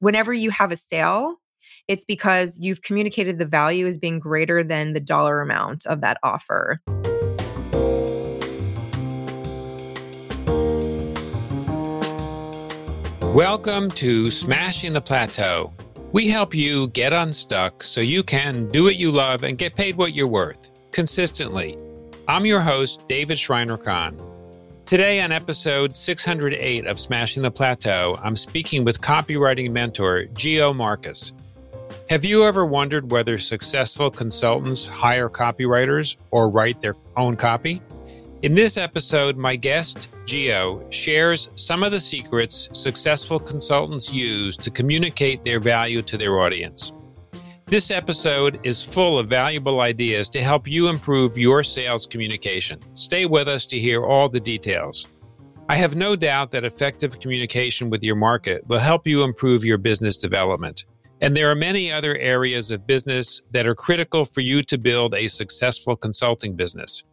whenever you have a sale, it's because you've communicated the value as being greater than the dollar amount of that offer. Welcome to Smashing the Plateau. We help you get unstuck so you can do what you love and get paid what you're worth consistently. I'm your host, David Shriner Cahn. Today, on episode 608 of Smashing the Plateau, I'm speaking with copywriting mentor Gio Marcus. Have you ever wondered whether successful consultants hire copywriters or write their own copy? In this episode, my guest, Gio, shares some of the secrets successful consultants use to communicate their value to their audience. This episode is full of valuable ideas to help you improve your sales communication. Stay with us to hear all the details. I have no doubt that effective communication with your market will help you improve your business development. And there are many other areas of business that are critical for you to build a successful consulting business.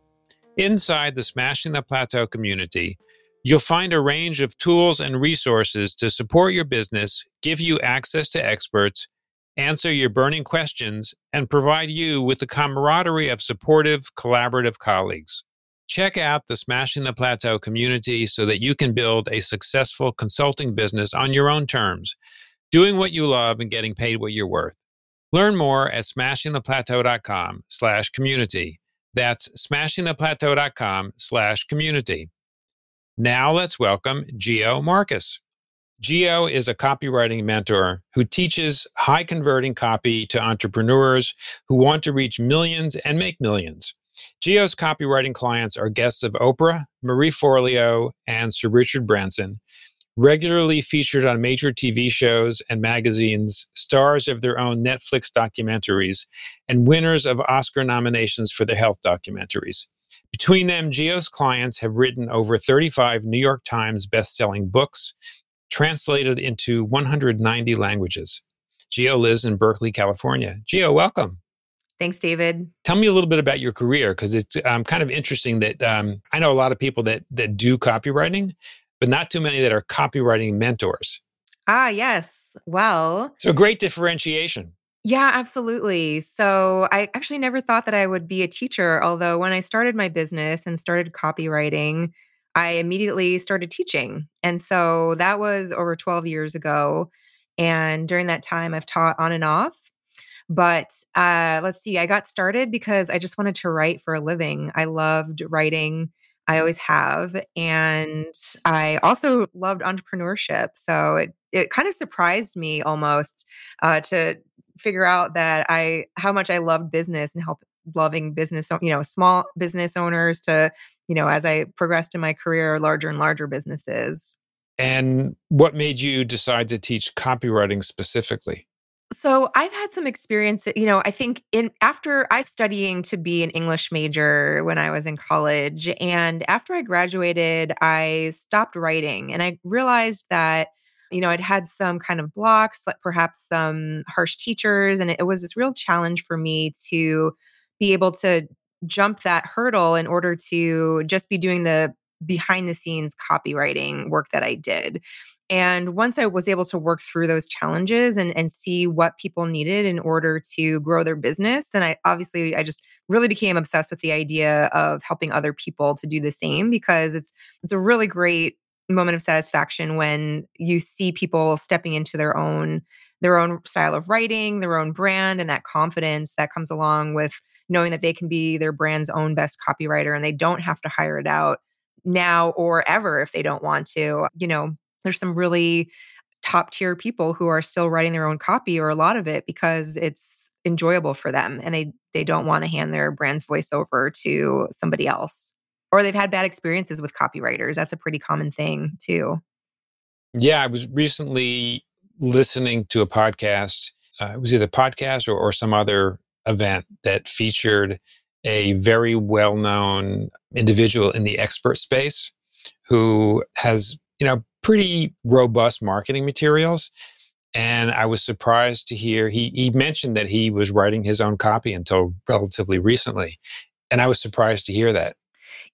Inside the Smashing the Plateau community, you'll find a range of tools and resources to support your business, give you access to experts, answer your burning questions, and provide you with the camaraderie of supportive, collaborative colleagues. Check out the Smashing the Plateau community so that you can build a successful consulting business on your own terms, doing what you love and getting paid what you're worth. Learn more at smashingtheplateau.com slash community. That's smashingtheplateau.com slash community. Now let's welcome Gio Marcus. Gio is a copywriting mentor who teaches high converting copy to entrepreneurs who want to reach millions and make millions. Gio's copywriting clients are guests of Oprah, Marie Forleo, and Sir Richard Branson, regularly featured on major TV shows and magazines, stars of their own Netflix documentaries, and winners of Oscar nominations for their health documentaries. Between them, Gio's clients have written over 35 New York Times best-selling books translated into 190 languages. Gio lives in Berkeley, California. Gio, welcome. Thanks, David. Tell me a little bit about your career because it's um, kind of interesting that um, I know a lot of people that that do copywriting, but not too many that are copywriting mentors. Ah, yes. Well, so great differentiation. Yeah, absolutely. So I actually never thought that I would be a teacher, although when I started my business and started copywriting, I immediately started teaching. And so that was over 12 years ago. And during that time, I've taught on and off. But uh, let's see, I got started because I just wanted to write for a living. I loved writing. I always have. And I also loved entrepreneurship. So it, it kind of surprised me almost uh, to figure out that I, how much I loved business and help loving business, you know, small business owners to, you know, as I progressed in my career, larger and larger businesses. And what made you decide to teach copywriting specifically? So I've had some experience, you know, I think in after I studying to be an English major when I was in college and after I graduated, I stopped writing and I realized that you know, I'd had some kind of blocks, like perhaps some harsh teachers and it was this real challenge for me to be able to jump that hurdle in order to just be doing the behind the scenes copywriting work that I did. And once I was able to work through those challenges and, and see what people needed in order to grow their business, and I obviously I just really became obsessed with the idea of helping other people to do the same because it's it's a really great moment of satisfaction when you see people stepping into their own their own style of writing, their own brand, and that confidence that comes along with knowing that they can be their brand's own best copywriter and they don't have to hire it out now or ever if they don't want to. You know, there's some really top tier people who are still writing their own copy or a lot of it because it's enjoyable for them and they they don't want to hand their brand's voice over to somebody else or they've had bad experiences with copywriters that's a pretty common thing too yeah i was recently listening to a podcast uh, it was either podcast or, or some other event that featured a very well known individual in the expert space who has, you know, pretty robust marketing materials. And I was surprised to hear he, he mentioned that he was writing his own copy until relatively recently. And I was surprised to hear that.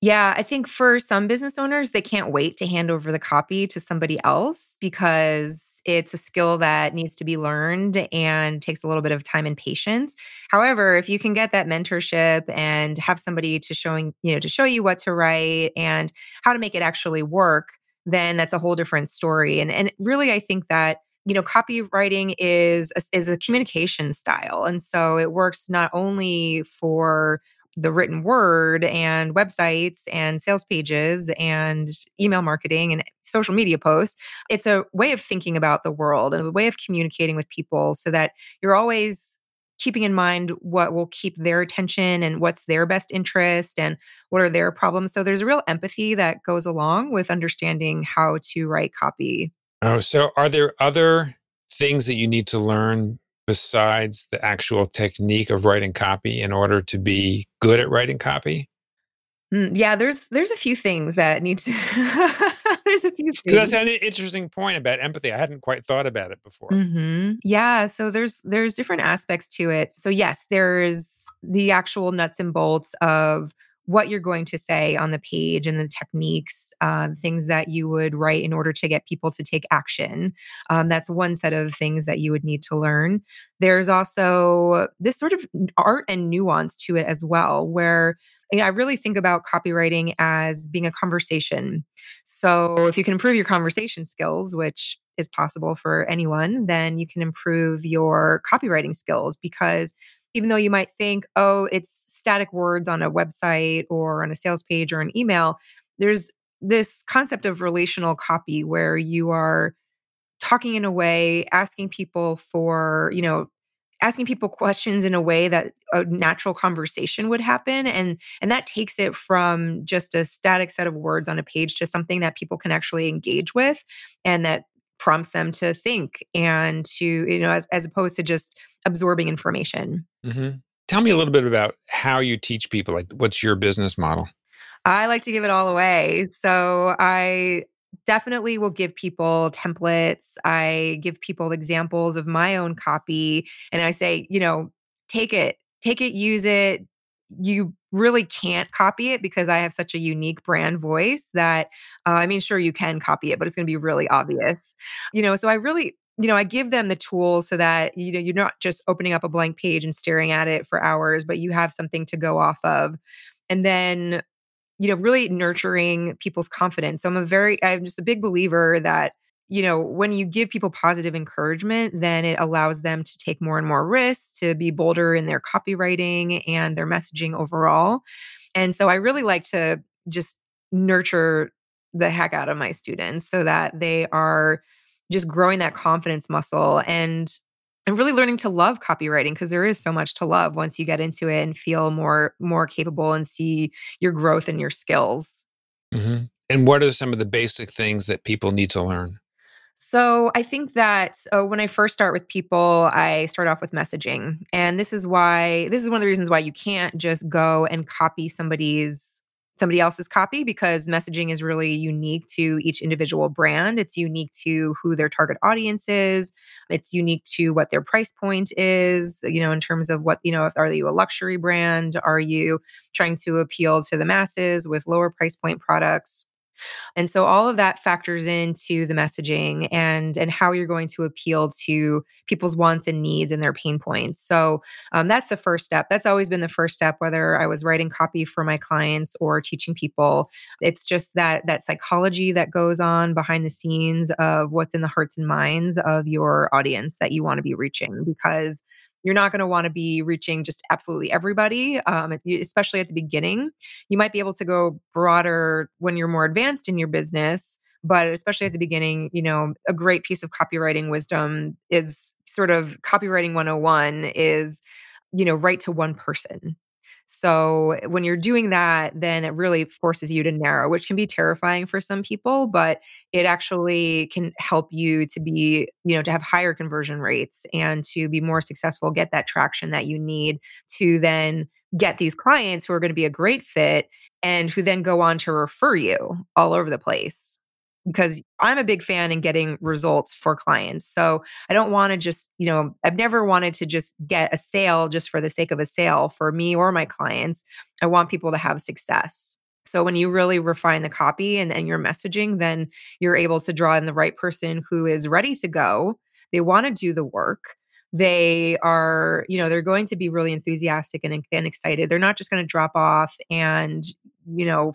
Yeah, I think for some business owners, they can't wait to hand over the copy to somebody else because it's a skill that needs to be learned and takes a little bit of time and patience. However, if you can get that mentorship and have somebody to showing, you know, to show you what to write and how to make it actually work, then that's a whole different story. And and really I think that you know copywriting is a, is a communication style and so it works not only for the written word and websites and sales pages and email marketing and social media posts. It's a way of thinking about the world and a way of communicating with people so that you're always keeping in mind what will keep their attention and what's their best interest and what are their problems. So there's a real empathy that goes along with understanding how to write copy. Oh, so are there other things that you need to learn besides the actual technique of writing copy in order to be good at writing copy? Mm, yeah, there's there's a few things that need to there's a few things. That's an interesting point about empathy. I hadn't quite thought about it before. Mm-hmm. Yeah, so there's there's different aspects to it. So yes, there's the actual nuts and bolts of what you're going to say on the page and the techniques, uh, things that you would write in order to get people to take action. Um, that's one set of things that you would need to learn. There's also this sort of art and nuance to it as well, where I really think about copywriting as being a conversation. So if you can improve your conversation skills, which is possible for anyone, then you can improve your copywriting skills because even though you might think, oh, it's static words on a website or on a sales page or an email, there's this concept of relational copy where you are talking in a way, asking people for, you know, asking people questions in a way that a natural conversation would happen and and that takes it from just a static set of words on a page to something that people can actually engage with and that prompts them to think and to you know as, as opposed to just absorbing information. Mm-hmm. Tell me a little bit about how you teach people. Like, what's your business model? I like to give it all away. So I definitely will give people templates. I give people examples of my own copy. And I say, you know, take it, take it, use it. You really can't copy it because I have such a unique brand voice that, uh, I mean, sure, you can copy it, but it's going to be really obvious. You know, so I really you know, I give them the tools so that you know you're not just opening up a blank page and staring at it for hours, but you have something to go off of. And then, you know, really nurturing people's confidence. So I'm a very I'm just a big believer that you know, when you give people positive encouragement, then it allows them to take more and more risks, to be bolder in their copywriting and their messaging overall. And so I really like to just nurture the heck out of my students so that they are just growing that confidence muscle and and really learning to love copywriting because there is so much to love once you get into it and feel more more capable and see your growth and your skills. Mm-hmm. And what are some of the basic things that people need to learn? So I think that uh, when I first start with people, I start off with messaging, and this is why this is one of the reasons why you can't just go and copy somebody's somebody else's copy because messaging is really unique to each individual brand. It's unique to who their target audience is. It's unique to what their price point is, you know, in terms of what, you know, are you a luxury brand? Are you trying to appeal to the masses with lower price point products? And so all of that factors into the messaging and and how you're going to appeal to people's wants and needs and their pain points. So um, that's the first step. That's always been the first step, whether I was writing copy for my clients or teaching people. It's just that that psychology that goes on behind the scenes of what's in the hearts and minds of your audience that you want to be reaching because you're not going to want to be reaching just absolutely everybody, um, especially at the beginning. You might be able to go broader when you're more advanced in your business, but especially at the beginning, you know, a great piece of copywriting wisdom is sort of copywriting 101 is, you know, write to one person. So when you're doing that, then it really forces you to narrow, which can be terrifying for some people, but it actually can help you to be, you know, to have higher conversion rates and to be more successful, get that traction that you need to then get these clients who are going to be a great fit and who then go on to refer you all over the place because I'm a big fan in getting results for clients. So I don't want to just, you know, I've never wanted to just get a sale just for the sake of a sale for me or my clients. I want people to have success. So when you really refine the copy and, and your messaging, then you're able to draw in the right person who is ready to go. They want to do the work. They are, you know, they're going to be really enthusiastic and, and excited. They're not just going to drop off and, you know,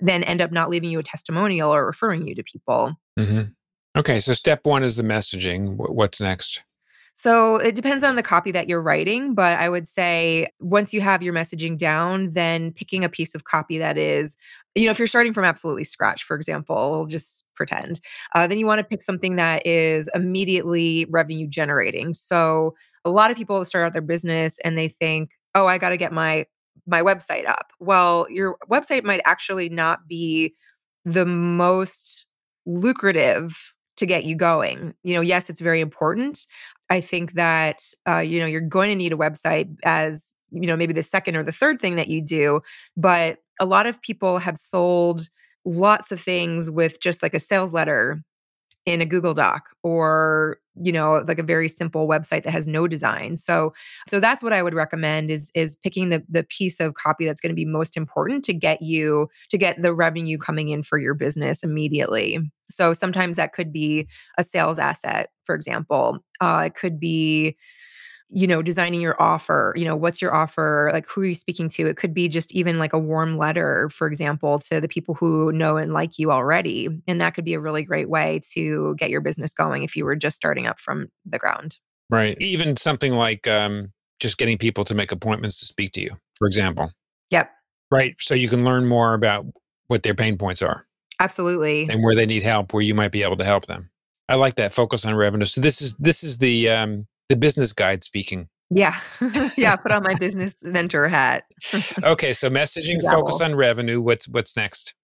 then end up not leaving you a testimonial or referring you to people. Mm-hmm. Okay, so step one is the messaging. What's next? So it depends on the copy that you're writing, but I would say once you have your messaging down, then picking a piece of copy that is, you know, if you're starting from absolutely scratch, for example, just pretend, uh, then you want to pick something that is immediately revenue generating. So a lot of people start out their business and they think, oh, I got to get my my website up. Well, your website might actually not be the most lucrative to get you going. You know, yes, it's very important. I think that uh, you know you're going to need a website as you know maybe the second or the third thing that you do, but a lot of people have sold lots of things with just like a sales letter in a Google Doc or you know like a very simple website that has no design. So so that's what I would recommend is is picking the the piece of copy that's going to be most important to get you to get the revenue coming in for your business immediately. So sometimes that could be a sales asset, for example. Uh, it could be you know, designing your offer, you know, what's your offer? Like, who are you speaking to? It could be just even like a warm letter, for example, to the people who know and like you already. And that could be a really great way to get your business going if you were just starting up from the ground. Right. Even something like um, just getting people to make appointments to speak to you, for example. Yep. Right. So you can learn more about what their pain points are. Absolutely. And where they need help, where you might be able to help them. I like that focus on revenue. So this is this is the um, the business guide speaking. Yeah. yeah. Put on my business mentor hat. okay. So messaging, focus on revenue. What's what's next?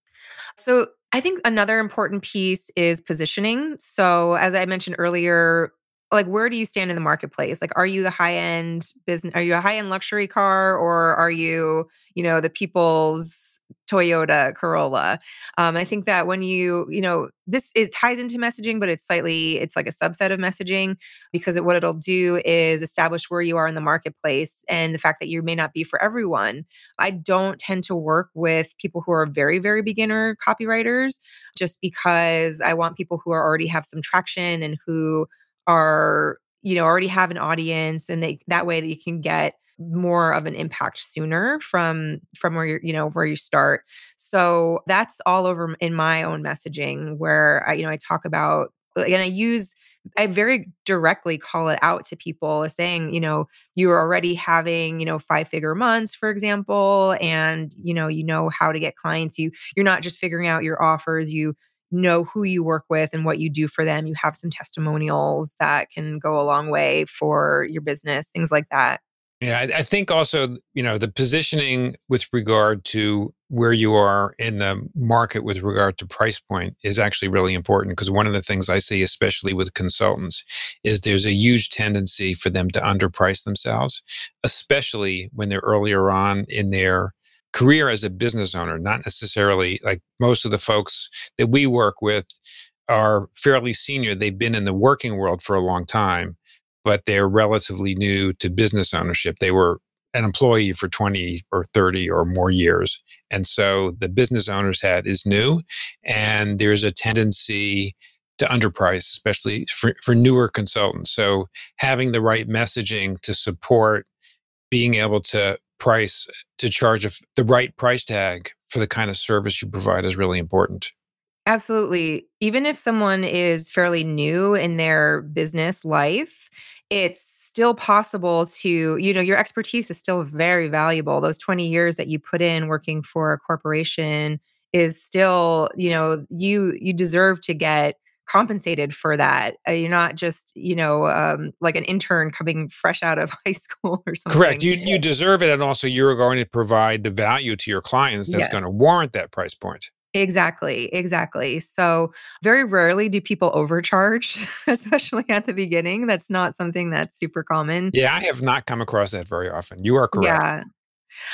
So I think another important piece is positioning. So as I mentioned earlier, like where do you stand in the marketplace? Like are you the high end business are you a high end luxury car or are you you know the people's toyota corolla? Um, i think that when you you know this is ties into messaging but it's slightly it's like a subset of messaging because it, what it'll do is establish where you are in the marketplace and the fact that you may not be for everyone. I don't tend to work with people who are very very beginner copywriters just because i want people who are already have some traction and who are you know already have an audience and they that way that you can get more of an impact sooner from from where you you know where you start so that's all over in my own messaging where I, you know i talk about and i use I very directly call it out to people saying, you know, you're already having, you know, five figure months, for example, and you know, you know how to get clients. You you're not just figuring out your offers, you know who you work with and what you do for them. You have some testimonials that can go a long way for your business, things like that. Yeah, I, I think also, you know, the positioning with regard to where you are in the market with regard to price point is actually really important because one of the things I see, especially with consultants, is there's a huge tendency for them to underprice themselves, especially when they're earlier on in their career as a business owner, not necessarily like most of the folks that we work with are fairly senior. They've been in the working world for a long time, but they're relatively new to business ownership. They were an employee for 20 or 30 or more years. And so the business owner's hat is new, and there's a tendency to underprice, especially for, for newer consultants. So having the right messaging to support being able to price to charge a, the right price tag for the kind of service you provide is really important. Absolutely. Even if someone is fairly new in their business life, it's still possible to, you know, your expertise is still very valuable. Those 20 years that you put in working for a corporation is still, you know, you you deserve to get compensated for that. Uh, you're not just, you know, um, like an intern coming fresh out of high school or something. Correct. You you deserve it, and also you're going to provide the value to your clients that's yes. going to warrant that price point. Exactly, exactly. So, very rarely do people overcharge, especially at the beginning. That's not something that's super common. Yeah, I have not come across that very often. You are correct. Yeah.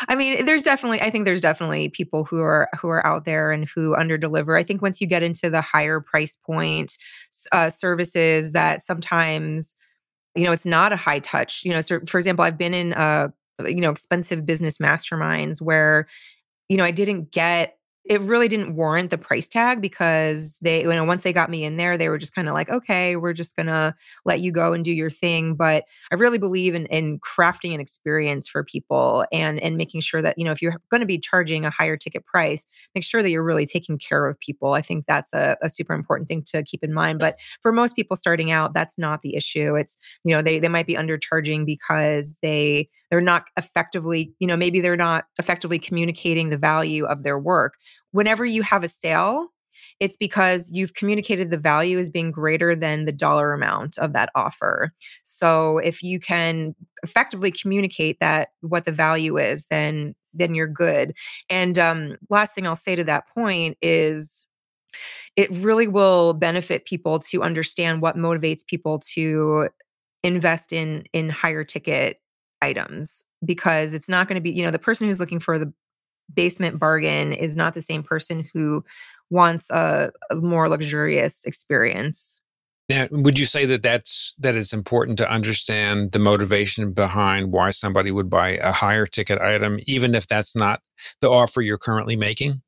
I mean, there's definitely I think there's definitely people who are who are out there and who underdeliver. I think once you get into the higher price point uh, services that sometimes you know it's not a high touch. You know, so for example, I've been in uh you know expensive business masterminds where you know, I didn't get it really didn't warrant the price tag because they you know once they got me in there they were just kind of like okay we're just gonna let you go and do your thing. But i really believe in, in crafting an experience for people and and making sure that you know if you're going to be charging a higher ticket price make sure that you're really taking care of people. I think that's a, a super important thing to keep in mind but for most people starting out that's not the issue. It's you know they they might be undercharging because they they're not effectively, you know, maybe they're not effectively communicating the value of their work. Whenever you have a sale, it's because you've communicated the value as being greater than the dollar amount of that offer. So if you can effectively communicate that what the value is, then then you're good. And um, last thing I'll say to that point is it really will benefit people to understand what motivates people to invest in in higher ticket items because it's not going to be, you know, the person who's looking for the basement bargain is not the same person who wants a, a more luxurious experience. Now, would you say that that's that it's important to understand the motivation behind why somebody would buy a higher ticket item, even if that's not the offer you're currently making?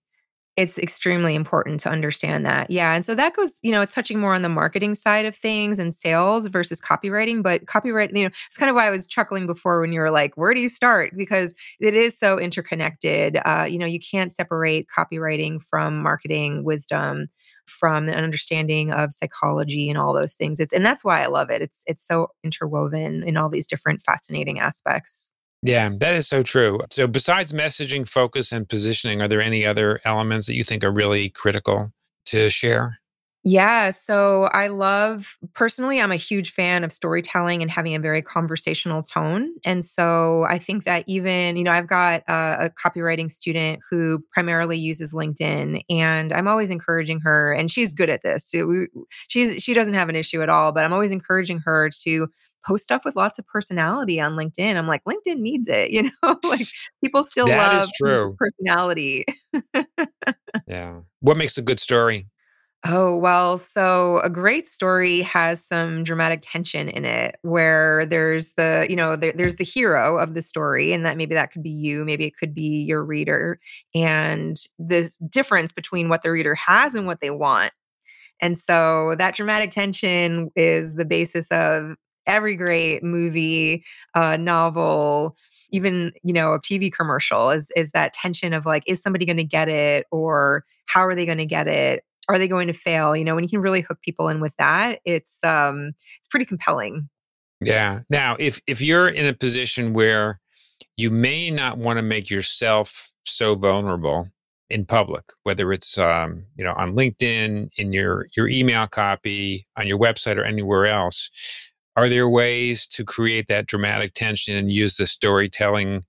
It's extremely important to understand that. Yeah. And so that goes, you know, it's touching more on the marketing side of things and sales versus copywriting. But copyright, you know, it's kind of why I was chuckling before when you were like, where do you start? Because it is so interconnected. Uh, you know, you can't separate copywriting from marketing wisdom from an understanding of psychology and all those things. It's and that's why I love it. It's it's so interwoven in all these different fascinating aspects. Yeah, that is so true. So, besides messaging, focus, and positioning, are there any other elements that you think are really critical to share? Yeah. So I love, personally, I'm a huge fan of storytelling and having a very conversational tone. And so I think that even, you know, I've got a, a, copywriting student who primarily uses LinkedIn and I'm always encouraging her, and she's good at this. We, she's, she doesn't have an issue at all, but I'm always encouraging her to post stuff with lots of personality on LinkedIn. I'm like, LinkedIn needs it, you know, like people still that love true. personality. yeah. What makes a good story? Oh, well, so a great story has some dramatic tension in it where there's the, you know, there, there's the hero of the story, and that maybe that could be you, maybe it could be your reader, and this difference between what the reader has and what they want. And so that dramatic tension is the basis of every great movie, uh, novel, even you know a tv commercial is is that tension of like is somebody going to get it or how are they going to get it? Are they going to fail? You know when you can really hook people in with that it's um it's pretty compelling. Yeah. Now if if you're in a position where you may not want to make yourself so vulnerable in public whether it's um, you know on linkedin in your your email copy on your website or anywhere else are there ways to create that dramatic tension and use the storytelling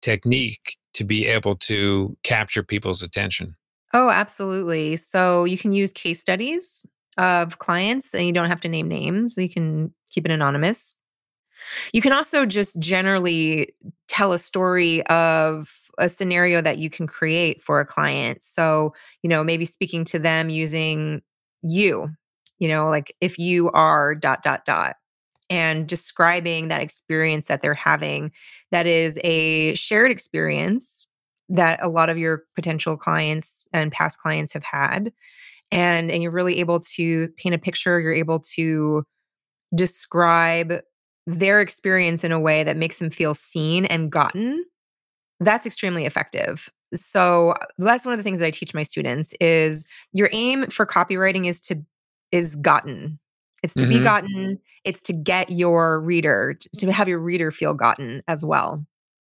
technique to be able to capture people's attention? Oh, absolutely. So you can use case studies of clients and you don't have to name names. You can keep it anonymous. You can also just generally tell a story of a scenario that you can create for a client. So, you know, maybe speaking to them using you, you know, like if you are dot, dot, dot and describing that experience that they're having that is a shared experience that a lot of your potential clients and past clients have had and and you're really able to paint a picture you're able to describe their experience in a way that makes them feel seen and gotten that's extremely effective. So uh, that's one of the things that i teach my students is your aim for copywriting is to is gotten it's to mm-hmm. be gotten, it's to get your reader, to have your reader feel gotten as well.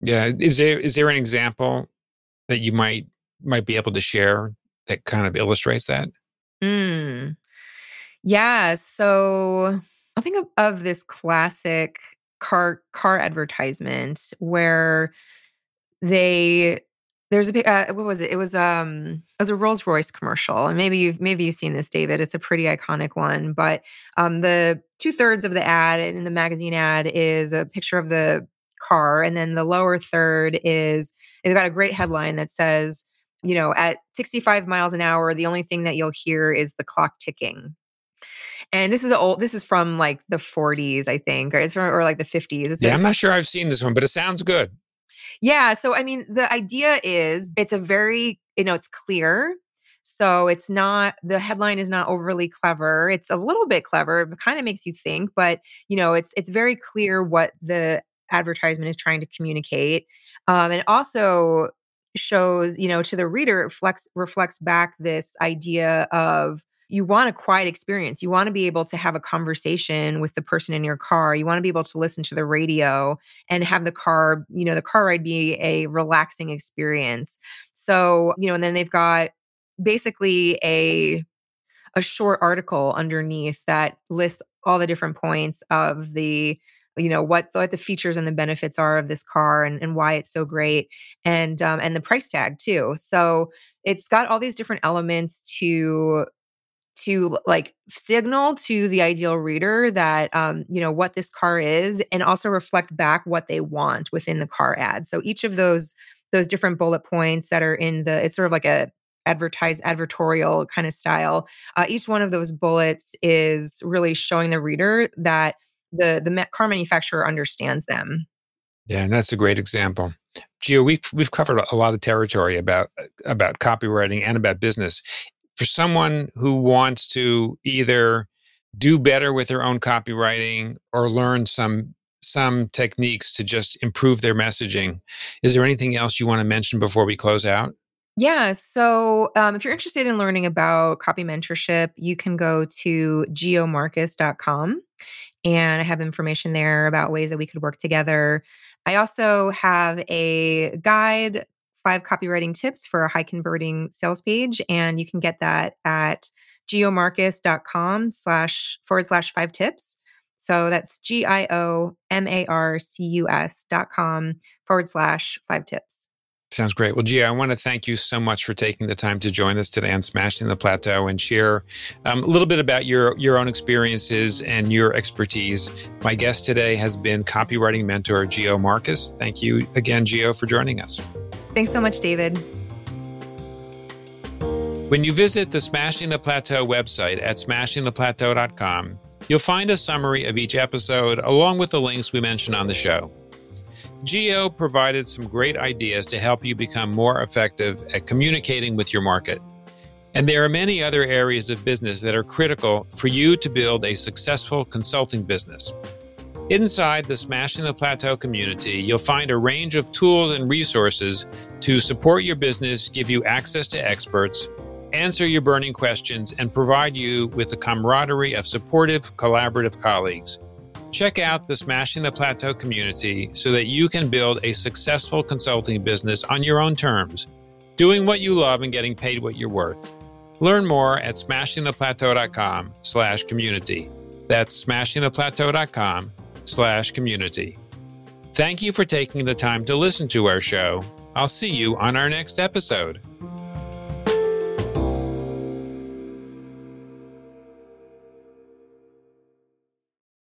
Yeah. Is there is there an example that you might might be able to share that kind of illustrates that? Mm. Yeah. So I'll think of, of this classic car car advertisement where they there's a uh, what was it? It was um it was a Rolls Royce commercial, and maybe you've maybe you've seen this, David. It's a pretty iconic one. But um, the two thirds of the ad in the magazine ad is a picture of the car, and then the lower third is it's got a great headline that says, you know, at 65 miles an hour, the only thing that you'll hear is the clock ticking. And this is old. This is from like the 40s, I think, or it's from or like the 50s. It's, yeah, it's, I'm not sure I've seen this one, but it sounds good. Yeah. So, I mean, the idea is it's a very, you know, it's clear. So it's not, the headline is not overly clever. It's a little bit clever. It kind of makes you think, but, you know, it's, it's very clear what the advertisement is trying to communicate. Um, and also shows, you know, to the reader, it reflects, reflects back this idea of, you want a quiet experience. You want to be able to have a conversation with the person in your car. You want to be able to listen to the radio and have the car, you know, the car ride be a relaxing experience. So, you know, and then they've got basically a a short article underneath that lists all the different points of the you know what what the features and the benefits are of this car and, and why it's so great and um, and the price tag too so it's got all these different elements to to like signal to the ideal reader that um, you know what this car is and also reflect back what they want within the car ad. So each of those those different bullet points that are in the it's sort of like a advertise advertorial kind of style uh, each one of those bullets is really showing the reader that the the car manufacturer understands them. Yeah and that's a great example. Gio, we've we've covered a lot of territory about about copywriting and about business for someone who wants to either do better with their own copywriting or learn some some techniques to just improve their messaging is there anything else you want to mention before we close out yeah. So um, if you're interested in learning about copy mentorship, you can go to giomarcus.com and I have information there about ways that we could work together. I also have a guide five copywriting tips for a high converting sales page. And you can get that at giomarcus.com slash forward slash five tips. So that's G I O M A R C U S dot com forward slash five tips. Sounds great. Well, Gia, I want to thank you so much for taking the time to join us today on Smashing the Plateau and share um, a little bit about your your own experiences and your expertise. My guest today has been copywriting mentor Gio Marcus. Thank you again, Gio, for joining us. Thanks so much, David. When you visit the Smashing the Plateau website at smashingtheplateau.com, you'll find a summary of each episode along with the links we mentioned on the show. Gio provided some great ideas to help you become more effective at communicating with your market. And there are many other areas of business that are critical for you to build a successful consulting business. Inside the Smashing the Plateau community, you'll find a range of tools and resources to support your business, give you access to experts, answer your burning questions, and provide you with the camaraderie of supportive, collaborative colleagues. Check out the Smashing the Plateau community so that you can build a successful consulting business on your own terms, doing what you love and getting paid what you're worth. Learn more at smashingtheplateau.com slash community. That's smashingtheplateau.com slash community. Thank you for taking the time to listen to our show. I'll see you on our next episode.